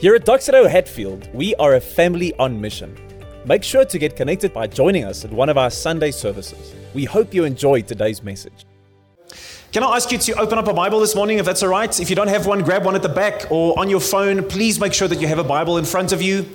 Here at Doxa Deo Hatfield, we are a family on mission. Make sure to get connected by joining us at one of our Sunday services. We hope you enjoyed today's message. Can I ask you to open up a Bible this morning if that's all right? If you don't have one, grab one at the back or on your phone. Please make sure that you have a Bible in front of you.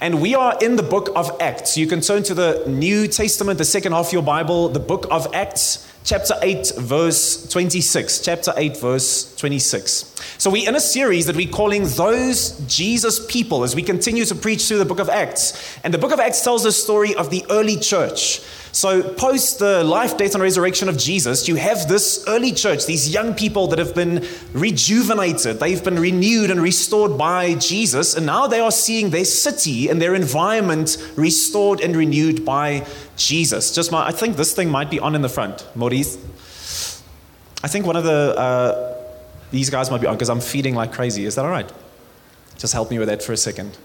And we are in the book of Acts. You can turn to the New Testament, the second half of your Bible, the book of Acts, chapter 8, verse 26. Chapter 8, verse 26. So we're in a series that we're calling Those Jesus People as we continue to preach through the book of Acts. And the book of Acts tells the story of the early church. So, post the life, death, and resurrection of Jesus, you have this early church, these young people that have been rejuvenated. They've been renewed and restored by Jesus, and now they are seeing their city and their environment restored and renewed by Jesus. Just my, I think this thing might be on in the front, Maurice. I think one of the, uh, these guys might be on because I'm feeding like crazy. Is that all right? Just help me with that for a second.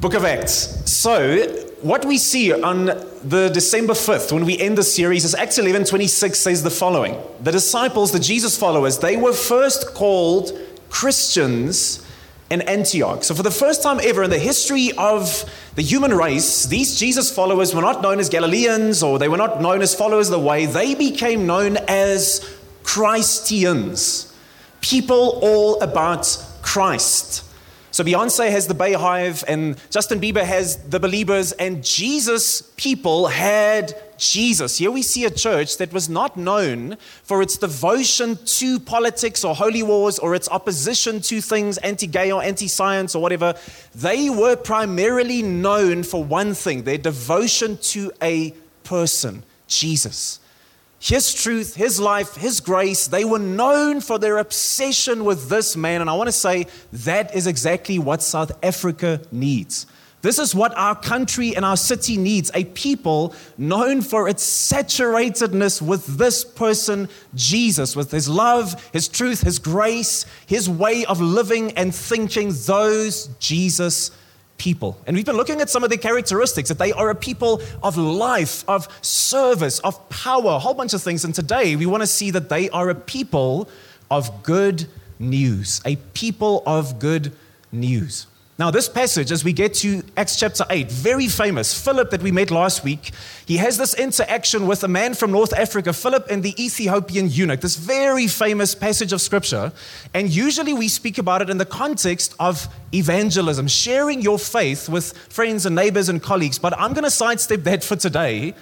Book of Acts. So, what we see on the December 5th, when we end the series, is Acts 11 26 says the following The disciples, the Jesus followers, they were first called Christians in Antioch. So, for the first time ever in the history of the human race, these Jesus followers were not known as Galileans or they were not known as followers of the way. They became known as Christians, people all about Christ. So Beyonce has the BeyHive, and Justin Bieber has the Beliebers, and Jesus people had Jesus. Here we see a church that was not known for its devotion to politics or holy wars or its opposition to things anti gay or anti science or whatever. They were primarily known for one thing their devotion to a person, Jesus. His truth, His life, His grace, they were known for their obsession with this man. And I want to say that is exactly what South Africa needs. This is what our country and our city needs a people known for its saturatedness with this person, Jesus, with his love, his truth, his grace, his way of living and thinking. Those Jesus people. And we've been looking at some of their characteristics that they are a people of life, of service, of power, a whole bunch of things. And today we want to see that they are a people of good news, a people of good news. Now, this passage, as we get to Acts chapter 8, very famous. Philip, that we met last week, he has this interaction with a man from North Africa, Philip and the Ethiopian eunuch, this very famous passage of scripture. And usually we speak about it in the context of evangelism, sharing your faith with friends and neighbors and colleagues. But I'm going to sidestep that for today.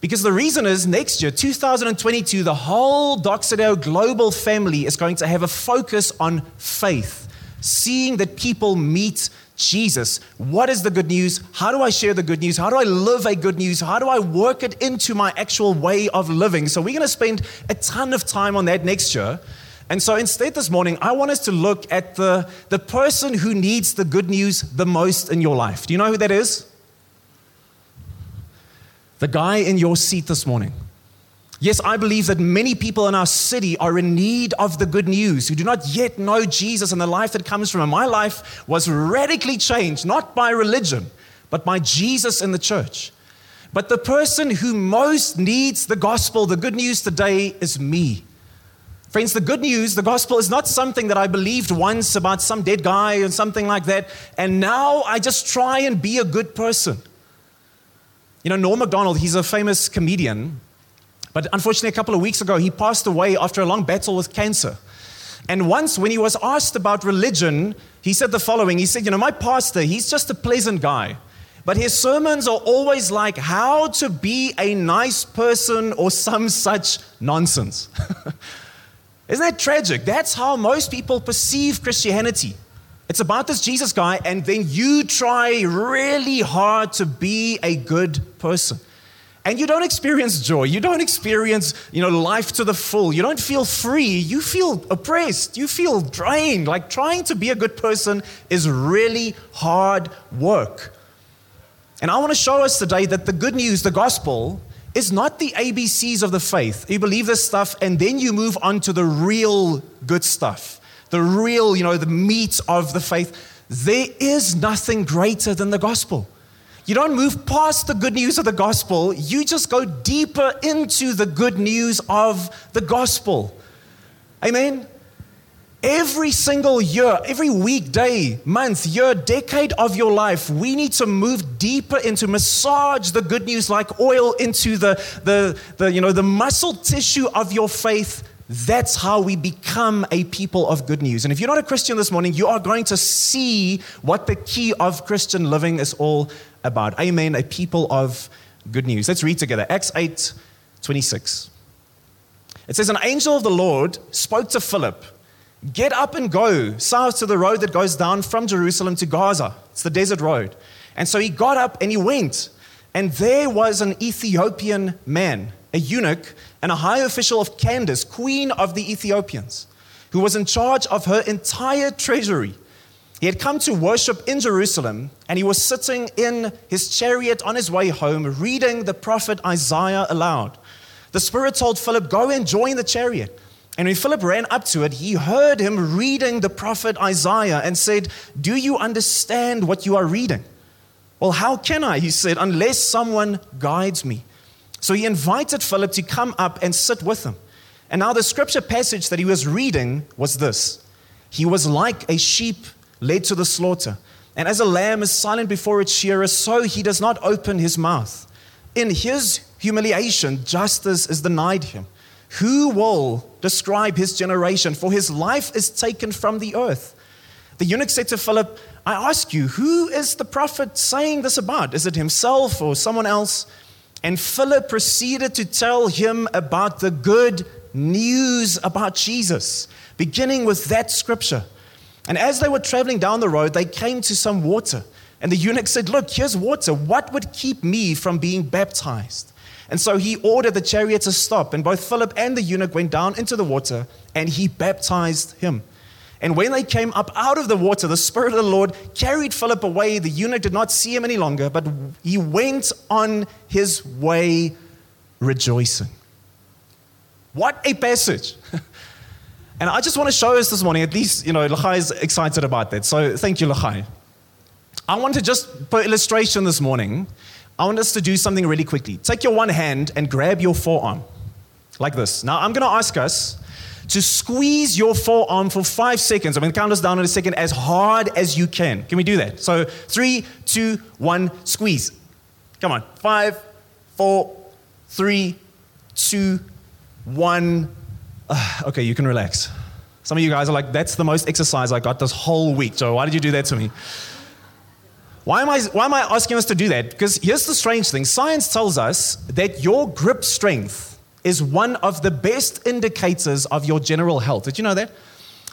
Because the reason is next year, 2022, the whole Doxa Deo global family is going to have a focus on faith, seeing that people meet Jesus. What is the good news? How do I share the good news? How do I live a good news? How do I work it into my actual way of living? So, we're going to spend a ton of time on that next year. And so, instead, this morning, I want us to look at the, the person who needs the good news the most in your life. Do you know who that is? The guy in your seat this morning. Yes, I believe that many people in our city are in need of the good news who do not yet know Jesus and the life that comes from him. My life was radically changed, not by religion, but by Jesus in the church. But the person who most needs the gospel, the good news today, is me. Friends, the good news, the gospel is not something that I believed once about some dead guy or something like that, and now I just try and be a good person. You know, Norm Macdonald, he's a famous comedian. But unfortunately, a couple of weeks ago, he passed away after a long battle with cancer. And once, when he was asked about religion, he said the following He said, You know, my pastor, he's just a pleasant guy. But his sermons are always like how to be a nice person or some such nonsense. Isn't that tragic? That's how most people perceive Christianity. It's about this Jesus guy, and then you try really hard to be a good person and you don't experience joy. You don't experience you know life to the full. You don't feel free. You feel oppressed. You feel drained. Like trying to be a good person is really hard work. And i want to show us today that the good news the gospel is not the abcs of the faith. You believe this stuff and then you move on to the real good stuff. The real you know the meat of the faith. There is nothing greater than the gospel you don't move past the good news of the gospel, you just go deeper into the good news of the gospel. Amen? Every single year, every weekday, month, year, decade of your life, we need to move deeper into massage the good news like oil into the, the, the, you know, the muscle tissue of your faith. That's how we become a people of good news. And if you're not a Christian this morning, you are going to see what the key of Christian living is all about. Amen. A people of good news. Let's read together. Acts 8 26. It says, An angel of the Lord spoke to Philip Get up and go south to the road that goes down from Jerusalem to Gaza. It's the desert road. And so he got up and he went. And there was an Ethiopian man, a eunuch, and a high official of Candace, queen of the Ethiopians, who was in charge of her entire treasury. He had come to worship in Jerusalem, and he was sitting in his chariot on his way home, reading the prophet Isaiah aloud. The Spirit told Philip, Go and join the chariot. And when Philip ran up to it, he heard him reading the prophet Isaiah and said, Do you understand what you are reading? Well, how can I? He said, unless someone guides me. So he invited Philip to come up and sit with him. And now the scripture passage that he was reading was this He was like a sheep led to the slaughter. And as a lamb is silent before its shearer, so he does not open his mouth. In his humiliation, justice is denied him. Who will describe his generation? For his life is taken from the earth. The eunuch said to Philip, I ask you, who is the prophet saying this about? Is it himself or someone else? And Philip proceeded to tell him about the good news about Jesus, beginning with that scripture. And as they were traveling down the road, they came to some water. And the eunuch said, Look, here's water. What would keep me from being baptized? And so he ordered the chariot to stop, and both Philip and the eunuch went down into the water, and he baptized him. And when they came up out of the water, the Spirit of the Lord carried Philip away. The eunuch did not see him any longer, but he went on his way rejoicing. What a passage! and I just want to show us this morning, at least, you know, Lachai is excited about that. So thank you, Lachai. I want to just put illustration this morning I want us to do something really quickly. Take your one hand and grab your forearm, like this. Now, I'm going to ask us to squeeze your forearm for five seconds. I'm going to count us down in a second as hard as you can. Can we do that? So, three, two, one, squeeze. Come on. Five, four, three, two, one. Uh, okay, you can relax. Some of you guys are like, that's the most exercise I got this whole week. So, why did you do that to me? Why am, I, why am I asking us to do that? Because here's the strange thing science tells us that your grip strength is one of the best indicators of your general health. Did you know that?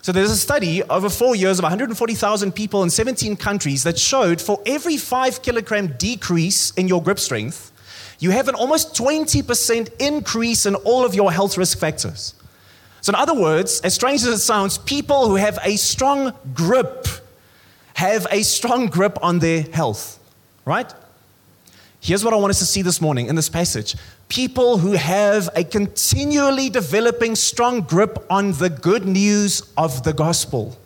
So there's a study over four years of 140,000 people in 17 countries that showed for every five kilogram decrease in your grip strength, you have an almost 20% increase in all of your health risk factors. So, in other words, as strange as it sounds, people who have a strong grip have a strong grip on their health, right? Here's what I want us to see this morning in this passage people who have a continually developing strong grip on the good news of the gospel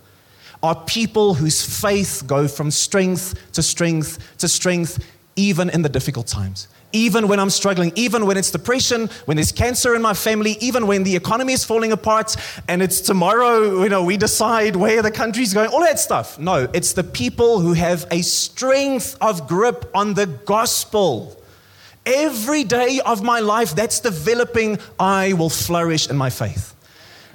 are people whose faith go from strength to strength to strength even in the difficult times even when I'm struggling, even when it's depression, when there's cancer in my family, even when the economy is falling apart and it's tomorrow, you know, we decide where the country's going, all that stuff. No, it's the people who have a strength of grip on the gospel. Every day of my life that's developing, I will flourish in my faith.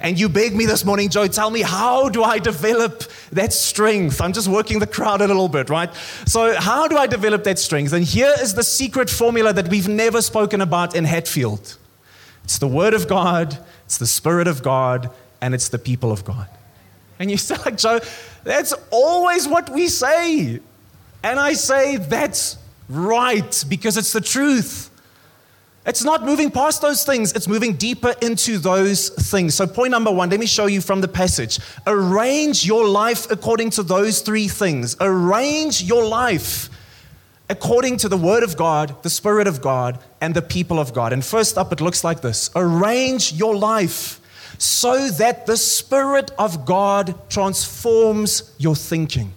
And you beg me this morning, Joe, tell me how do I develop that strength? I'm just working the crowd a little bit, right? So, how do I develop that strength? And here is the secret formula that we've never spoken about in Hatfield it's the Word of God, it's the Spirit of God, and it's the people of God. And you say, like, Joe, that's always what we say. And I say, that's right, because it's the truth. It's not moving past those things, it's moving deeper into those things. So, point number one, let me show you from the passage. Arrange your life according to those three things. Arrange your life according to the Word of God, the Spirit of God, and the people of God. And first up, it looks like this Arrange your life so that the Spirit of God transforms your thinking.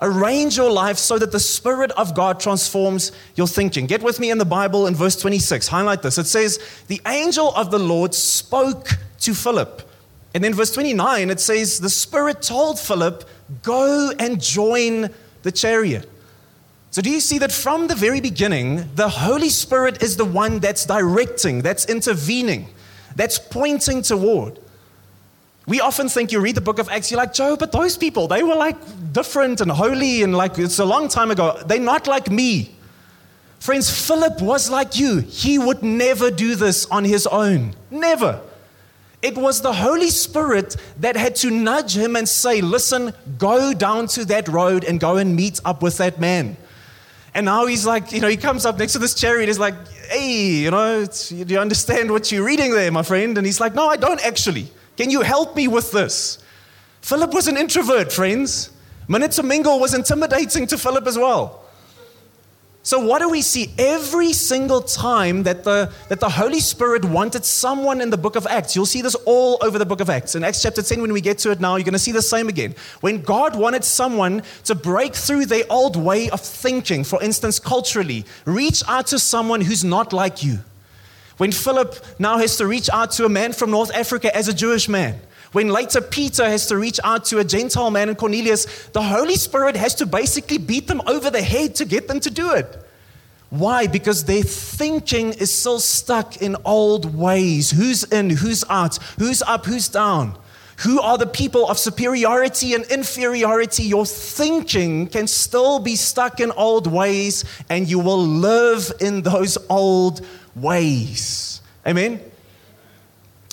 Arrange your life so that the Spirit of God transforms your thinking. Get with me in the Bible in verse 26. Highlight this. It says, The angel of the Lord spoke to Philip And then verse 29, it says, The Spirit told Philip, Go and join the chariot. So, do you see that from the very beginning, the Holy Spirit is the one that's directing, that's intervening, that's pointing toward? We often think you read the book of Acts, you're like, Joe, but those people, they were like different and holy and like it's a long time ago. They're not like me. Friends, Philip was like you. He would never do this on his own. Never. It was the Holy Spirit that had to nudge him and say, Listen, go down to that road and go and meet up with that man. And now he's like, you know, he comes up next to this chariot. He's like, Hey, you know, do you understand what you're reading there, my friend? And he's like, No, I don't actually. Can you help me with this? Philip was an introvert, friends. To mingle was intimidating to Philip as well. So, what do we see every single time that the, that the Holy Spirit wanted someone in the book of Acts? You'll see this all over the book of Acts. In Acts chapter 10, when we get to it now, you're going to see the same again. When God wanted someone to break through their old way of thinking, for instance, culturally, reach out to someone who's not like you. When Philip now has to reach out to a man from North Africa as a Jewish man. When later Peter has to reach out to a Gentile man in Cornelius, the Holy Spirit has to basically beat them over the head to get them to do it. Why? Because their thinking is still stuck in old ways. Who's in, who's out, who's up, who's down? Who are the people of superiority and inferiority? Your thinking can still be stuck in old ways, and you will live in those old ways. Amen?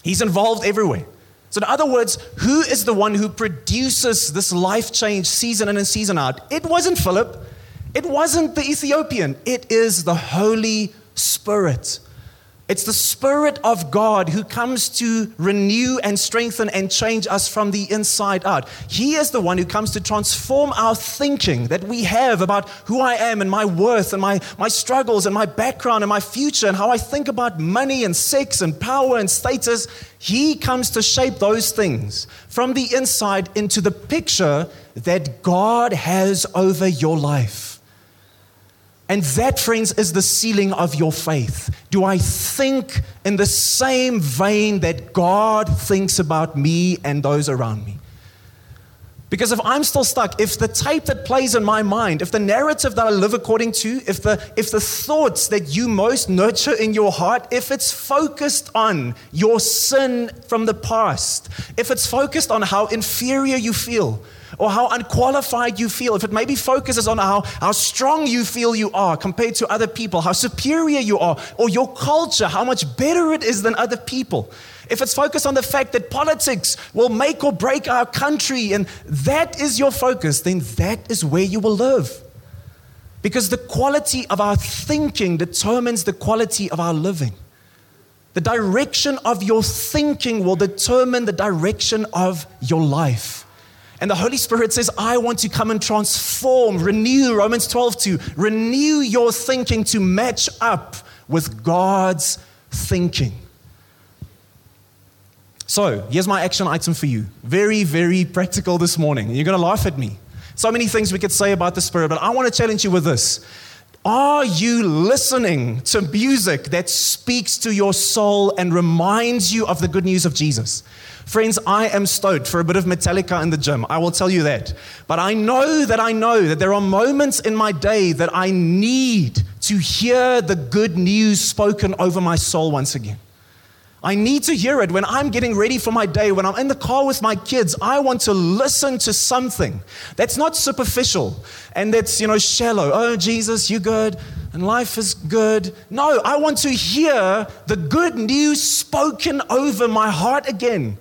He's involved everywhere. So, in other words, who is the one who produces this life change season in and season out? It wasn't Philip. It wasn't the Ethiopian. It is the Holy Spirit. It's the Spirit of God who comes to renew and strengthen and change us from the inside out. He is the one who comes to transform our thinking that we have about who I am and my worth and my, my struggles and my background and my future and how I think about money and sex and power and status. He comes to shape those things from the inside into the picture that God has over your life. And that, friends, is the ceiling of your faith. Do I think in the same vein that God thinks about me and those around me? Because if I'm still stuck, if the tape that plays in my mind, if the narrative that I live according to, if the, if the thoughts that you most nurture in your heart, if it's focused on your sin from the past, if it's focused on how inferior you feel, or how unqualified you feel, if it maybe focuses on how, how strong you feel you are compared to other people, how superior you are, or your culture, how much better it is than other people, if it's focused on the fact that politics will make or break our country and that is your focus, then that is where you will live. Because the quality of our thinking determines the quality of our living. The direction of your thinking will determine the direction of your life. And the Holy Spirit says, I want to come and transform, renew, Romans 12 to renew your thinking to match up with God's thinking. So, here's my action item for you. Very, very practical this morning. You're going to laugh at me. So many things we could say about the Spirit, but I want to challenge you with this. Are you listening to music that speaks to your soul and reminds you of the good news of Jesus? Friends, I am stoked for a bit of Metallica in the gym. I will tell you that. But I know that I know that there are moments in my day that I need to hear the good news spoken over my soul once again. I need to hear it when I'm getting ready for my day, when I'm in the car with my kids. I want to listen to something that's not superficial and that's, you know, shallow. Oh, Jesus, you good and life is good. No, I want to hear the good news spoken over my heart again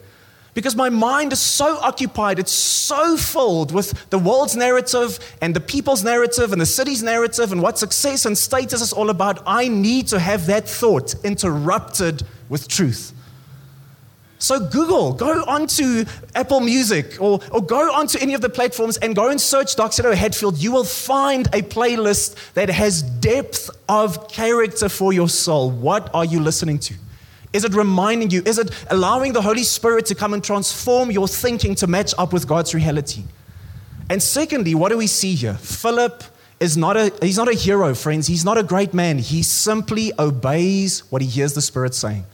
because my mind is so occupied, it's so filled with the world's narrative and the people's narrative and the city's narrative and what success and status is all about. I need to have that thought interrupted with truth. So, Google, go onto Apple Music or, or go onto any of the platforms and go and search Doxa Deo Hatfield. You will find a playlist that has depth of character for your soul. What are you listening to? Is it reminding you? Is it allowing the Holy Spirit to come and transform your thinking to match up with God's reality? And secondly, what do we see here? Philip is not a he's not a hero, friends. He's not a great man. He simply obeys what he hears the Spirit saying.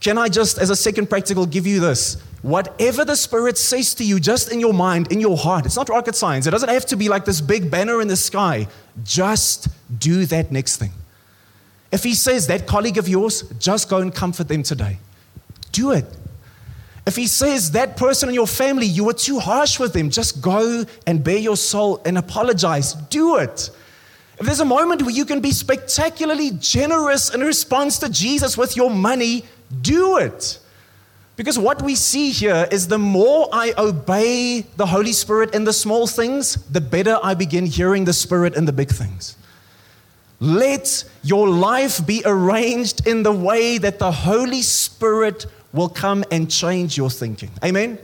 Can I just, as a second practical, give you this? Whatever the Spirit says to you, just in your mind, in your heart, it's not rocket science. It doesn't have to be like this big banner in the sky. Just do that next thing. If He says that colleague of yours, just go and comfort them today. Do it. If He says that person in your family, you were too harsh with them, just go and bare your soul and apologize. Do it. If there's a moment where you can be spectacularly generous in response to Jesus with your money, do it. Because what we see here is the more I obey the Holy Spirit in the small things, the better I begin hearing the Spirit in the big things. Let your life be arranged in the way that the Holy Spirit will come and change your thinking. Amen?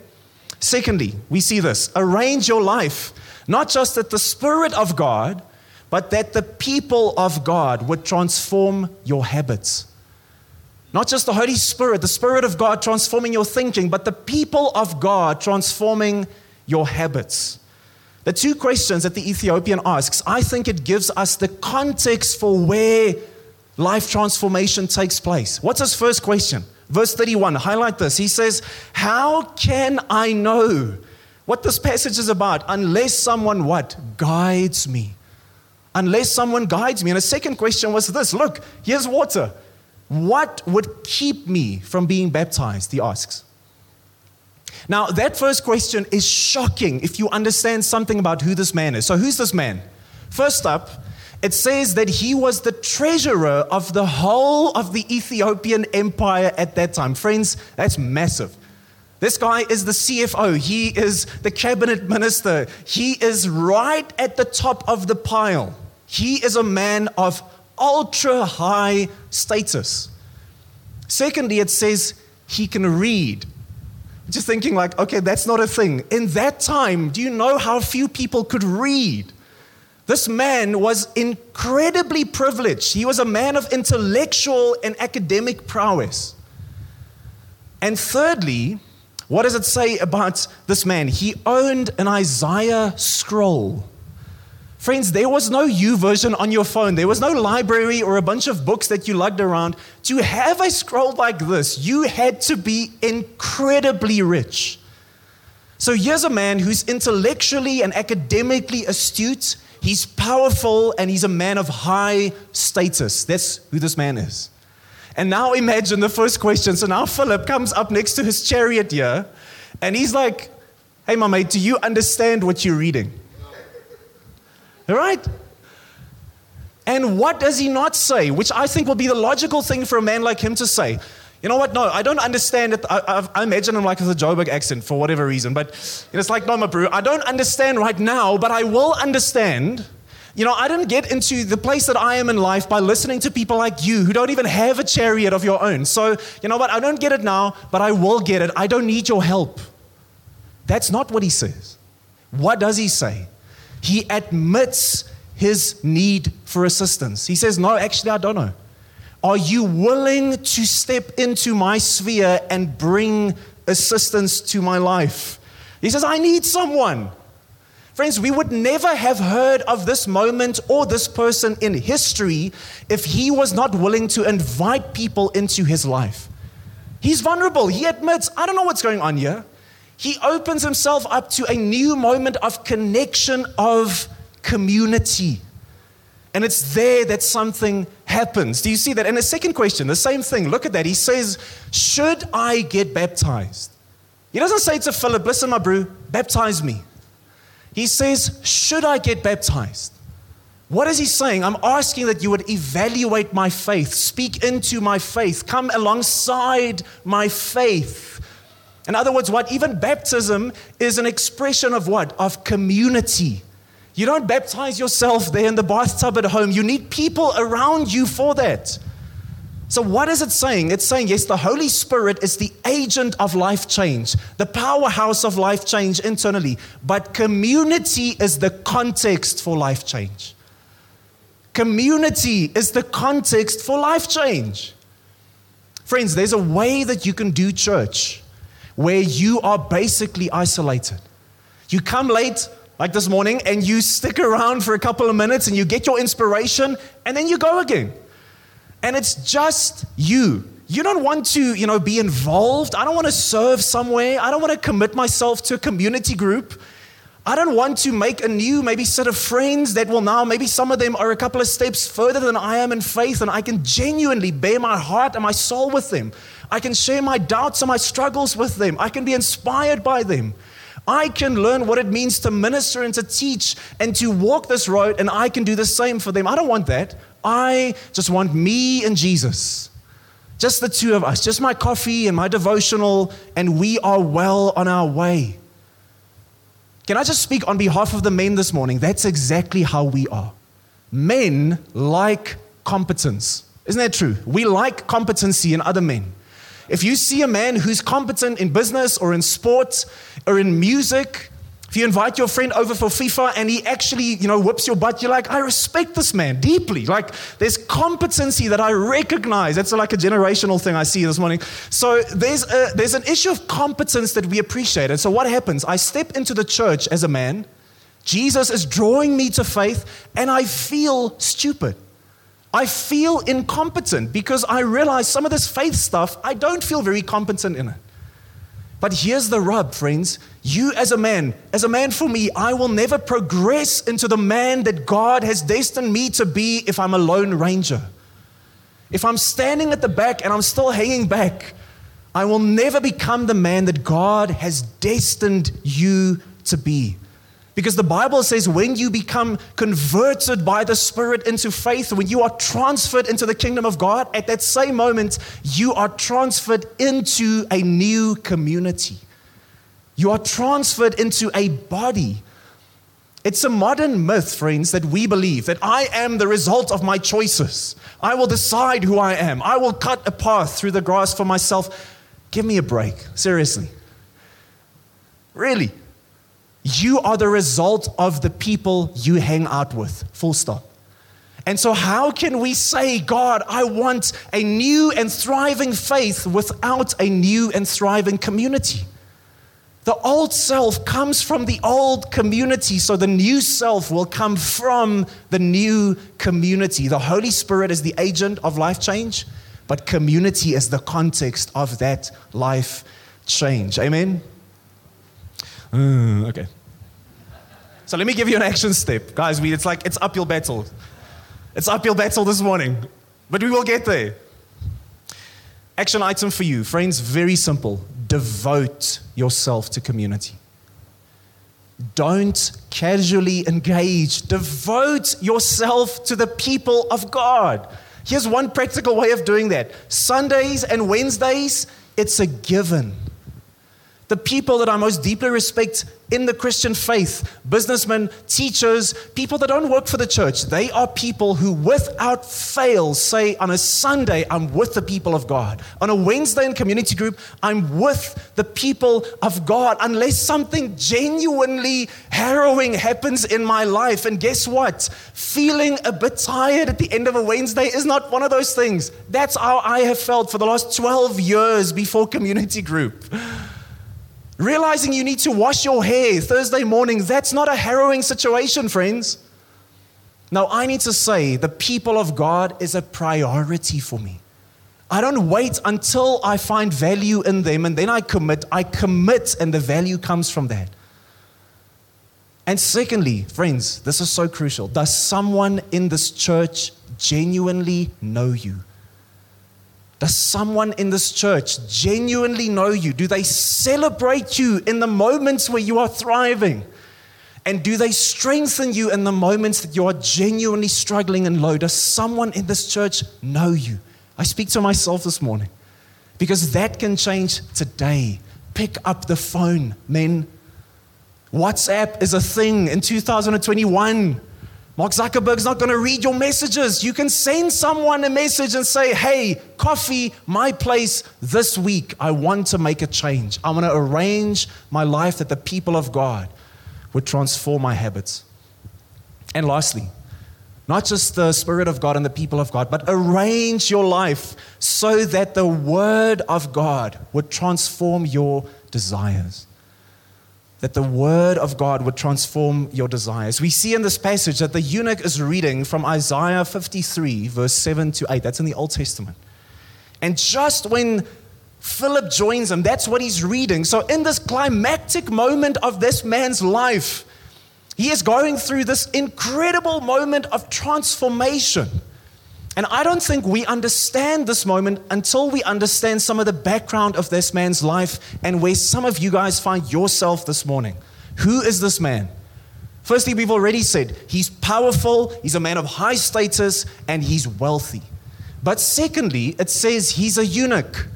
Secondly, we see this arrange your life, not just that the Spirit of God, but that the people of God would transform your habits. Not just the Holy Spirit, the Spirit of God transforming your thinking, but the people of God transforming your habits. The two questions that the Ethiopian asks, I think it gives us the context for where life transformation takes place. What's his first question? Verse 31, highlight this. He says, How can I know what this passage is about unless someone what? Guides me. Unless someone guides me. And the second question was this look, here's water. What would keep me from being baptized? He asks. Now, that first question is shocking if you understand something about who this man is. So, who's this man? First up, it says that he was the treasurer of the whole of the Ethiopian empire at that time. Friends, that's massive. This guy is the CFO, he is the cabinet minister, he is right at the top of the pile. He is a man of ultra high status. Secondly, it says he can read. Just thinking, like, okay, that's not a thing. In that time, do you know how few people could read? This man was incredibly privileged. He was a man of intellectual and academic prowess. And thirdly, what does it say about this man? He owned an Isaiah scroll. Friends, there was no U YouVersion on your phone. There was no library or a bunch of books that you lugged around. To have a scroll like this, you had to be incredibly rich. So here's a man who's intellectually and academically astute. He's powerful and he's a man of high status. That's who this man is. And now imagine the first question. So now Philip comes up next to his chariot here and he's like, Hey, my mate, do you understand what you're reading? Right? And what does he not say? Which I think will be the logical thing for a man like him to say. You know what? No, I don't understand it. I, I, I imagine him like with a Joburg accent for whatever reason. But it's like, no, my bro, I don't understand right now, but I will understand. You know, I didn't get into the place that I am in life by listening to people like you who don't even have a chariot of your own. So, you know what? I don't get it now, but I will get it. I don't need your help. That's not what he says. What does he say? He admits his need for assistance. He says, No, actually, I don't know. Are you willing to step into my sphere and bring assistance to my life? He says, I need someone. Friends, we would never have heard of this moment or this person in history if he was not willing to invite people into his life. He's vulnerable. He admits, I don't know what's going on here he opens himself up to a new moment of connection, of community. And it's there that something happens. Do you see that? And the second question, the same thing. Look at that. He says, Should I get baptized? He doesn't say to Philip, Listen, my bro, baptize me. He says, Should I get baptized? What is he saying? I'm asking that you would evaluate my faith, speak into my faith, come alongside my faith in other words, what? Even baptism is an expression of what? Of community. You don't baptize yourself there in the bathtub at home. You need people around you for that. So, what is it saying? It's saying, yes, the Holy Spirit is the agent of life change, the powerhouse of life change internally, but community is the context for life change. Community is the context for life change. Friends, there's a way that you can do church where you are basically isolated. You come late, like this morning, and you stick around for a couple of minutes and you get your inspiration, and then you go again. And it's just you. You don't want to, you know, be involved. I don't want to serve somewhere. I don't want to commit myself to a community group. I don't want to make a new, maybe set of friends that will now, maybe some of them are a couple of steps further than I am in faith, and I can genuinely bare my heart and my soul with them. I can share my doubts and my struggles with them. I can be inspired by them. I can learn what it means to minister and to teach and to walk this road, and I can do the same for them. I don't want that. I just want me and Jesus. Just the two of us, just my coffee and my devotional, and we are well on our way. Can I just speak on behalf of the men this morning? That's exactly how we are. Men like competence. Isn't that true? We like competency in other men. If you see a man who's competent in business or in sports or in music, if you invite your friend over for FIFA and he actually, you know, whips your butt, you're like, I respect this man deeply. Like, there's competency that I recognize. That's like a generational thing I see this morning. So there's a, there's an issue of competence that we appreciate. And so what happens? I step into the church as a man. Jesus is drawing me to faith, and I feel stupid. I feel incompetent because I realize some of this faith stuff, I don't feel very competent in it. But here's the rub, friends. You, as a man, as a man for me, I will never progress into the man that God has destined me to be if I'm a lone ranger. If I'm standing at the back and I'm still hanging back, I will never become the man that God has destined you to be. Because the Bible says when you become converted by the Spirit into faith, when you are transferred into the kingdom of God, at that same moment, you are transferred into a new community. You are transferred into a body. It's a modern myth, friends, that we believe that I am the result of my choices. I will decide who I am. I will cut a path through the grass for myself. Give me a break. Seriously. Really. You are the result of the people you hang out with. Full stop. And so, how can we say, God, I want a new and thriving faith without a new and thriving community? The old self comes from the old community, so the new self will come from the new community. The Holy Spirit is the agent of life change, but community is the context of that life change. Amen? Mm, okay. So let me give you an action step. Guys, we, it's like it's uphill battle. It's uphill battle this morning, but we will get there. Action item for you, friends, very simple. Devote yourself to community. Don't casually engage. Devote yourself to the people of God. Here's one practical way of doing that Sundays and Wednesdays, it's a given. The people that I most deeply respect in the Christian faith, businessmen, teachers, people that don't work for the church, they are people who without fail say, on a Sunday, I'm with the people of God. On a Wednesday in community group, I'm with the people of God, unless something genuinely harrowing happens in my life. And guess what? Feeling a bit tired at the end of a Wednesday is not one of those things. That's how I have felt for the last 12 years before community group. Realizing you need to wash your hair Thursday morning, that's not a harrowing situation, friends. Now, I need to say the people of God is a priority for me. I don't wait until I find value in them and then I commit. I commit, and the value comes from that. And secondly, friends, this is so crucial. Does someone in this church genuinely know you? Does someone in this church genuinely know you? Do they celebrate you in the moments where you are thriving? And do they strengthen you in the moments that you are genuinely struggling and low? Does someone in this church know you? I speak to myself this morning because that can change today. Pick up the phone, men. WhatsApp is a thing in 2021. Mark Zuckerberg's not going to read your messages. You can send someone a message and say, Hey, coffee, my place this week. I want to make a change. I want to arrange my life that the people of God would transform my habits. And lastly, not just the Spirit of God and the people of God, but arrange your life so that the Word of God would transform your desires that the word of God would transform your desires. We see in this passage that the eunuch is reading from Isaiah 53, verse 7 to 8. That's in the Old Testament. And just when Philip joins him, that's what he's reading. So, in this climactic moment of this man's life, he is going through this incredible moment of transformation. And I don't think we understand this moment until we understand some of the background of this man's life and where some of you guys find yourself this morning. Who is this man? Firstly, we've already said he's powerful, he's a man of high status, and he's wealthy. But secondly, it says he's a eunuch.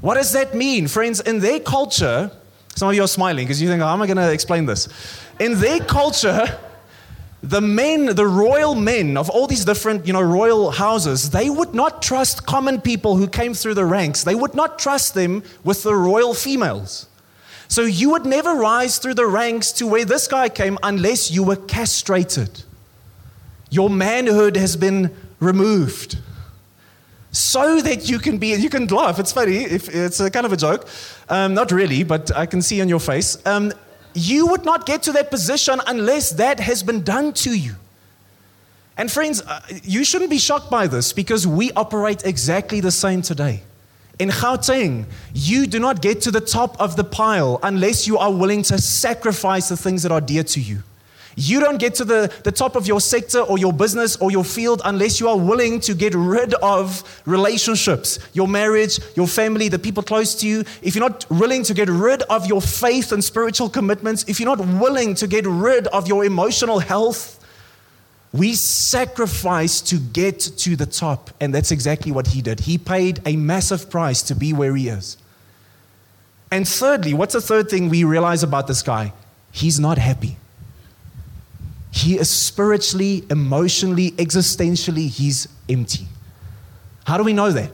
What does that mean? Friends, in their culture, some of you are smiling because you think, how am I going to explain this? In their culture, the men, the royal men of all these different, you know, royal houses, they would not trust common people who came through the ranks. They would not trust them with the royal females. So you would never rise through the ranks to where this guy came unless you were castrated. Your manhood has been removed. So that you can be, you can laugh, it's funny, if, it's a kind of a joke. Um, not really, but I can see on your face. Um, you would not get to that position unless that has been done to you. And friends, uh, you shouldn't be shocked by this because we operate exactly the same today. In Gauteng, you do not get to the top of the pile unless you are willing to sacrifice the things that are dear to you. You don't get to the, the top of your sector or your business or your field unless you are willing to get rid of relationships, your marriage, your family, the people close to you. If you're not willing to get rid of your faith and spiritual commitments, if you're not willing to get rid of your emotional health, we sacrifice to get to the top. And that's exactly what he did. He paid a massive price to be where he is. And thirdly, what's the third thing we realize about this guy? He's not happy. He is spiritually, emotionally, existentially, he's empty. How do we know that?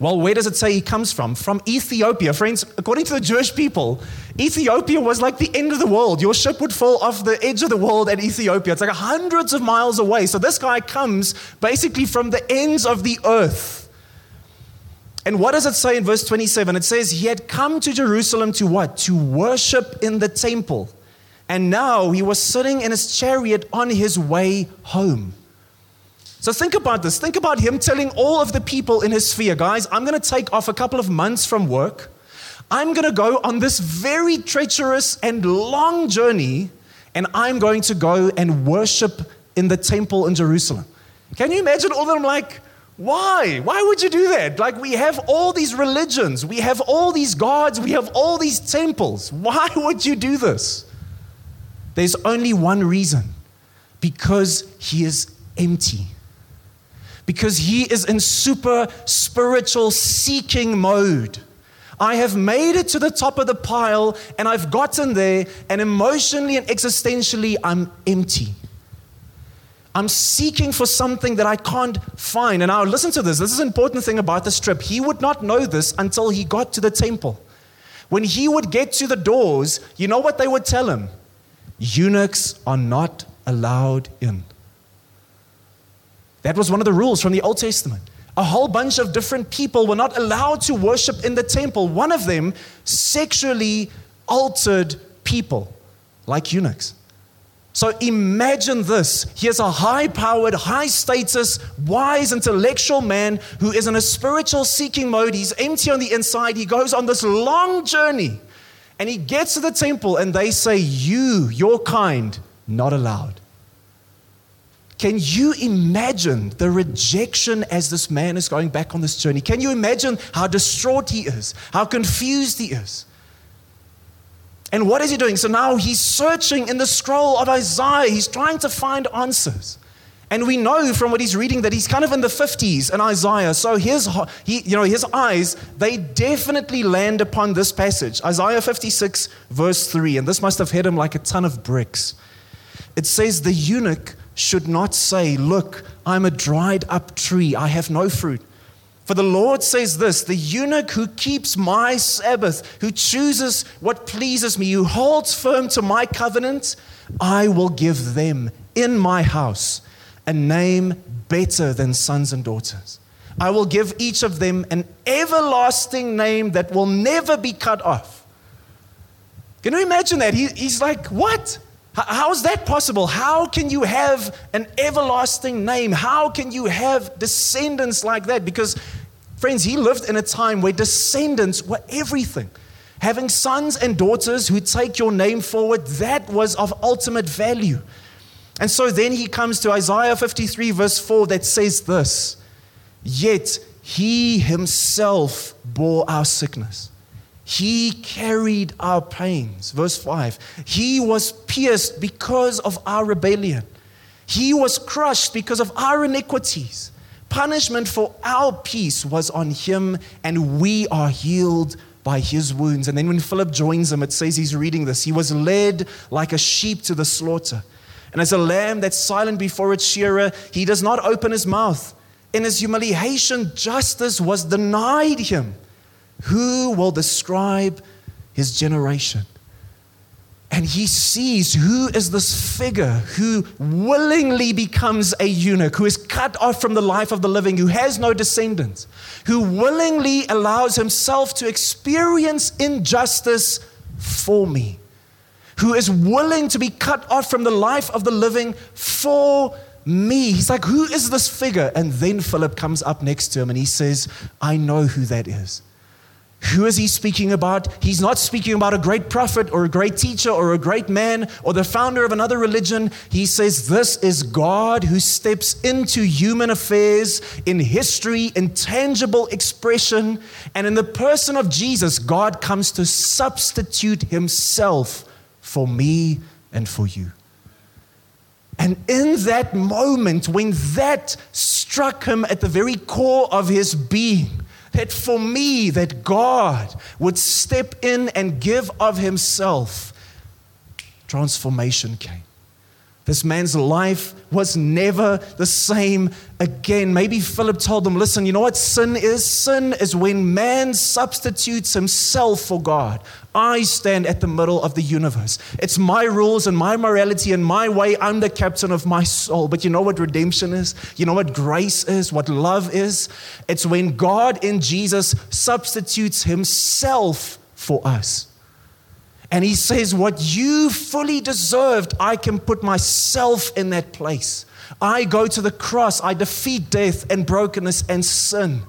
Well, where does it say he comes from? From Ethiopia. Friends, according to the Jewish people, Ethiopia was like the end of the world. Your ship would fall off the edge of the world at Ethiopia. It's like hundreds of miles away. So this guy comes basically from the ends of the earth. And what does it say in verse 27? It says, He had come to Jerusalem to what? To worship in the temple and now he was sitting in his chariot on his way home. So think about this. Think about him telling all of the people in his sphere, guys, I'm going to take off a couple of months from work. I'm going to go on this very treacherous and long journey, and I'm going to go and worship in the temple in Jerusalem. Can you imagine all of them like, why? Why would you do that? Like, we have all these religions, we have all these gods, we have all these temples. Why would you do this? There's only one reason because he is empty. Because he is in super spiritual seeking mode. I have made it to the top of the pile and I've gotten there, and emotionally and existentially, I'm empty. I'm seeking for something that I can't find. And now, listen to this. This is an important thing about this trip. He would not know this until he got to the temple. When he would get to the doors, you know what they would tell him? Eunuchs are not allowed in. That was one of the rules from the Old Testament. A whole bunch of different people were not allowed to worship in the temple. One of them, sexually altered people, like eunuchs. So imagine this. Here's a high powered, high status, wise, intellectual man who is in a spiritual seeking mode. He's empty on the inside. He goes on this long journey and he gets to the temple and they say, You, your kind, not allowed. Can you imagine the rejection as this man is going back on this journey? Can you imagine how distraught he is, how confused he is? And what is he doing? So now he's searching in the scroll of Isaiah. He's trying to find answers. And we know from what he's reading that he's kind of in the 50s in Isaiah. So his, he, you know, his eyes, they definitely land upon this passage Isaiah 56, verse 3. And this must have hit him like a ton of bricks. It says, The eunuch should not say, Look, I'm a dried up tree, I have no fruit. For the Lord says this the eunuch who keeps my Sabbath, who chooses what pleases me, who holds firm to my covenant, I will give them in my house a name better than sons and daughters. I will give each of them an everlasting name that will never be cut off. Can you imagine that? He, he's like, What? How is that possible? How can you have an everlasting name? How can you have descendants like that? Because Friends, he lived in a time where descendants were everything. Having sons and daughters who take your name forward, that was of ultimate value. And so then he comes to Isaiah 53, verse 4, that says this Yet he himself bore our sickness. He carried our pains. Verse 5 He was pierced because of our rebellion, He was crushed because of our iniquities. Punishment for our peace was on Him, and we are healed by His wounds. And then when Philip joins him, it says he's reading this He was led like a sheep to the slaughter. And as a lamb that's silent before its shearer, he does not open his mouth. In his humiliation, justice was denied him. Who will describe his generation? And he sees who is this figure who willingly becomes a eunuch, who is cut off from the life of the living, who has no descendants, who willingly allows himself to experience injustice for me who is willing to be cut off from the life of the living for me. He's like, Who is this figure? And then Philip comes up next to him and he says, I know who that is. Who is he speaking about? He's not speaking about a great prophet or a great teacher or a great man or the founder of another religion. He says, This is God who steps into human affairs in history, in tangible expression. And in the person of Jesus, God comes to substitute himself for me and for you. And in that moment, when that struck him at the very core of his being, that for me, that God would step in and give of himself, transformation came. This man's life was never the same again. Maybe Philip told them, listen, you know what sin is? Sin is when man substitutes himself for God. I stand at the middle of the universe. It's my rules and my morality and my way. I'm the captain of my soul. But you know what redemption is? You know what grace is? What love is? It's when God in Jesus substitutes himself for us. And he says, What you fully deserved, I can put myself in that place. I go to the cross, I defeat death and brokenness and sin.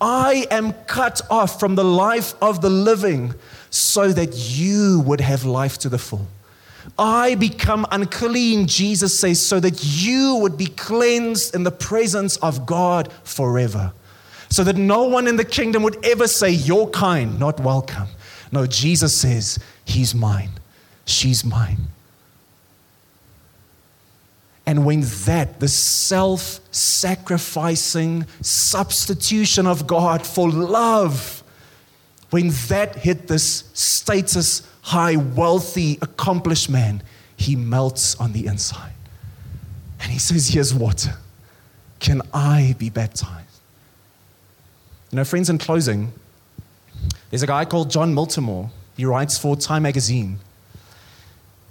I am cut off from the life of the living so that you would have life to the full. I become unclean, Jesus says, so that you would be cleansed in the presence of God forever. So that no one in the kingdom would ever say, You're kind, not welcome. No, Jesus says, He's mine. She's mine. And when that, the self sacrificing substitution of God for love, when that hit this status high, wealthy, accomplished man, he melts on the inside. And he says, Here's water. Can I be baptized? You know, friends, in closing, there's a guy called John Miltimore he writes for Time magazine.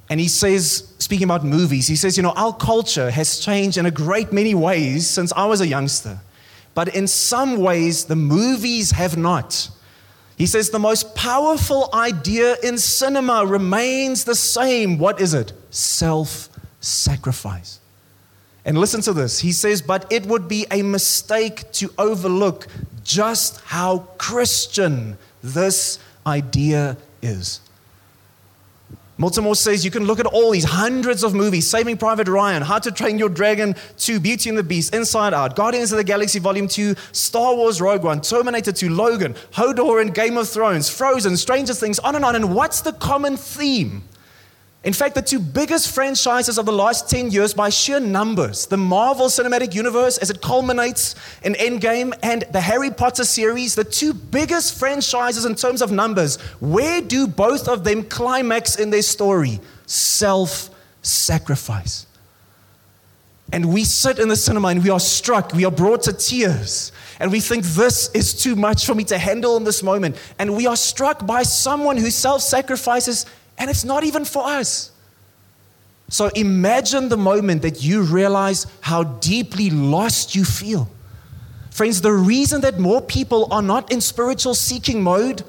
And he says, speaking about movies, he says, you know, our culture has changed in a great many ways since I was a youngster. But in some ways, the movies have not. He says the most powerful idea in cinema remains the same. What is it? Self sacrifice. And listen to this. He says, but it would be a mistake to overlook just how Christian this idea is. Miltimore says you can look at all these hundreds of movies Saving Private Ryan, How to Train Your Dragon 2, Beauty and the Beast, Inside Out, Guardians of the Galaxy Volume 2, Star Wars Rogue One, Terminator 2, Logan, Hodor and Game of Thrones, Frozen, Stranger Things, on and on. And what's the common theme? In fact, the two biggest franchises of the last 10 years by sheer numbers the Marvel Cinematic Universe as it culminates in Endgame, and the Harry Potter series, the two biggest franchises in terms of numbers. Where do both of them climax in their story? Self sacrifice. And we sit in the cinema and we are struck, we are brought to tears, and we think this is too much for me to handle in this moment. And we are struck by someone who self sacrifices and it's not even for us. So imagine the moment that you realize how deeply lost you feel. Friends, the reason that more people are not in spiritual seeking mode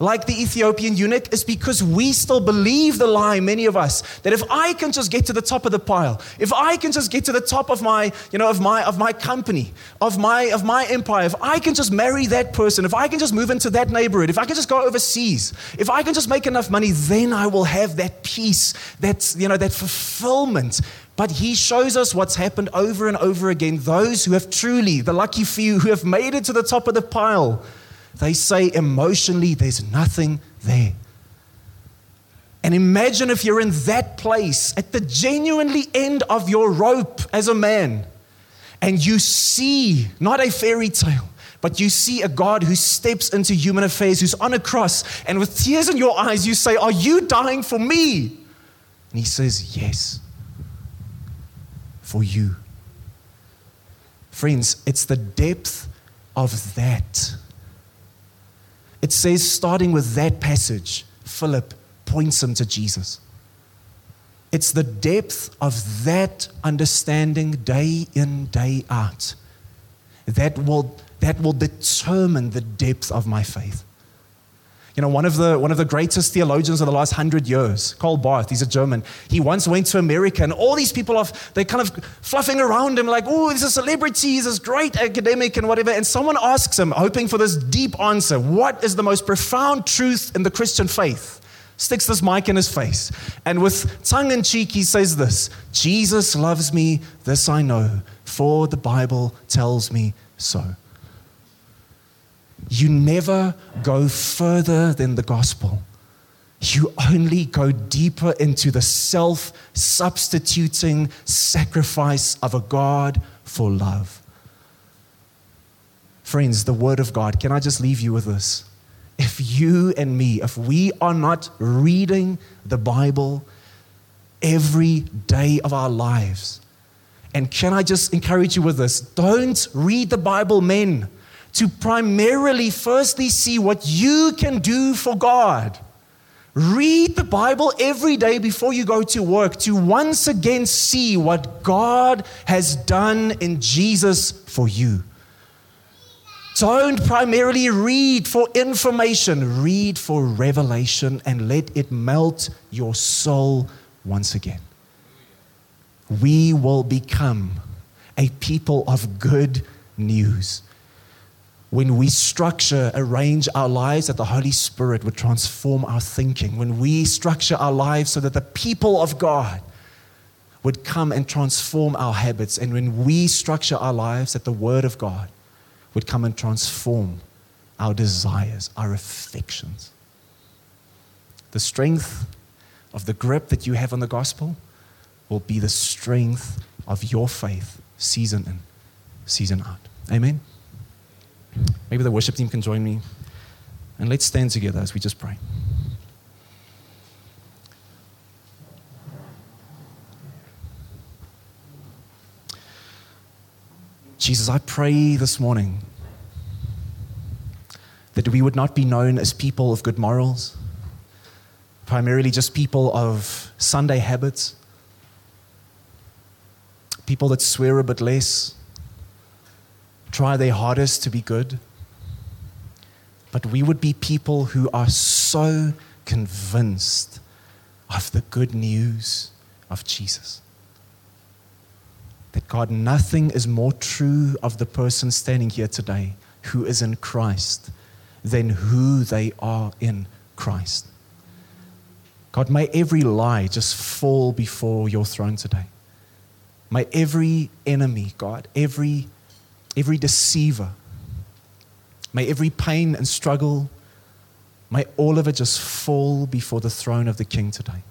like the Ethiopian eunuch is because we still believe the lie, many of us, that if I can just get to the top of the pile, if I can just get to the top of my, you know, of my of my company, of my of my empire, if I can just marry that person, if I can just move into that neighborhood, if I can just go overseas, if I can just make enough money, then I will have that peace, that you know, that fulfillment. But he shows us what's happened over and over again. Those who have truly, the lucky few who have made it to the top of the pile, they say emotionally there's nothing there. And imagine if you're in that place at the genuinely end of your rope as a man, and you see not a fairy tale, but you see a God who steps into human affairs, who's on a cross, and with tears in your eyes, you say, Are you dying for me? And he says, Yes, for you. Friends, it's the depth of that it says, starting with that passage, Philip points him to Jesus. It's the depth of that understanding day in, day out that will, that will determine the depth of my faith. You know, one of the, one of the greatest theologians of the last hundred years, Karl Barth, he's a German, he once went to America and all these people, are, they kind of fluffing around him like, oh, he's a celebrity, he's this great academic and whatever. And someone asks him, hoping for this deep answer, what is the most profound truth in the Christian faith? Sticks this mic in his face. And with tongue in cheek, he says this Jesus loves me, this I know, for the Bible tells me so. You never go further than the gospel. You only go deeper into the self substituting sacrifice of a God for love. Friends, the Word of God, can I just leave you with this? If you and me, if we are not reading the Bible every day of our lives, and can I just encourage you with this? Don't read the Bible, men to primarily firstly see what you can do for God. Read the Bible every day before you go to work to once again see what God has done in Jesus for you. Don't primarily read for information, read for revelation and let it melt your soul once again. We will become a people of good news when we structure, arrange our lives, that the Holy Spirit would transform our thinking. When we structure our lives so that the people of God would come and transform our habits. And when we structure our lives, that the Word of God would come and transform our desires, our affections. The strength of the grip that you have on the gospel will be the strength of your faith, season in, season out. Amen. Maybe the worship team can join me. And let's stand together as we just pray. Jesus, I pray this morning that we would not be known as people of good morals, primarily just people of Sunday habits, people that swear a bit less, try their hardest to be good. But we would be people who are so convinced of the good news of Jesus. That God, nothing is more true of the person standing here today who is in Christ than who they are in Christ. God, may every lie just fall before your throne today. May every enemy, God, every every deceiver, may every pain and struggle, may all of it just fall before the throne of the King today.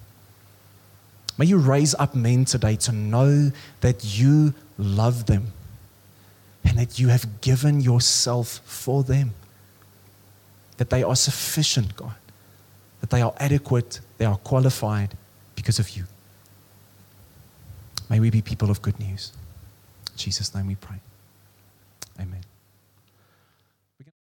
May you raise up men today to know that you love them and that you have given yourself for them. That they are sufficient, God. That they are adequate, they are qualified because of you. May we be people of good news. In Jesus' name we pray. Amen.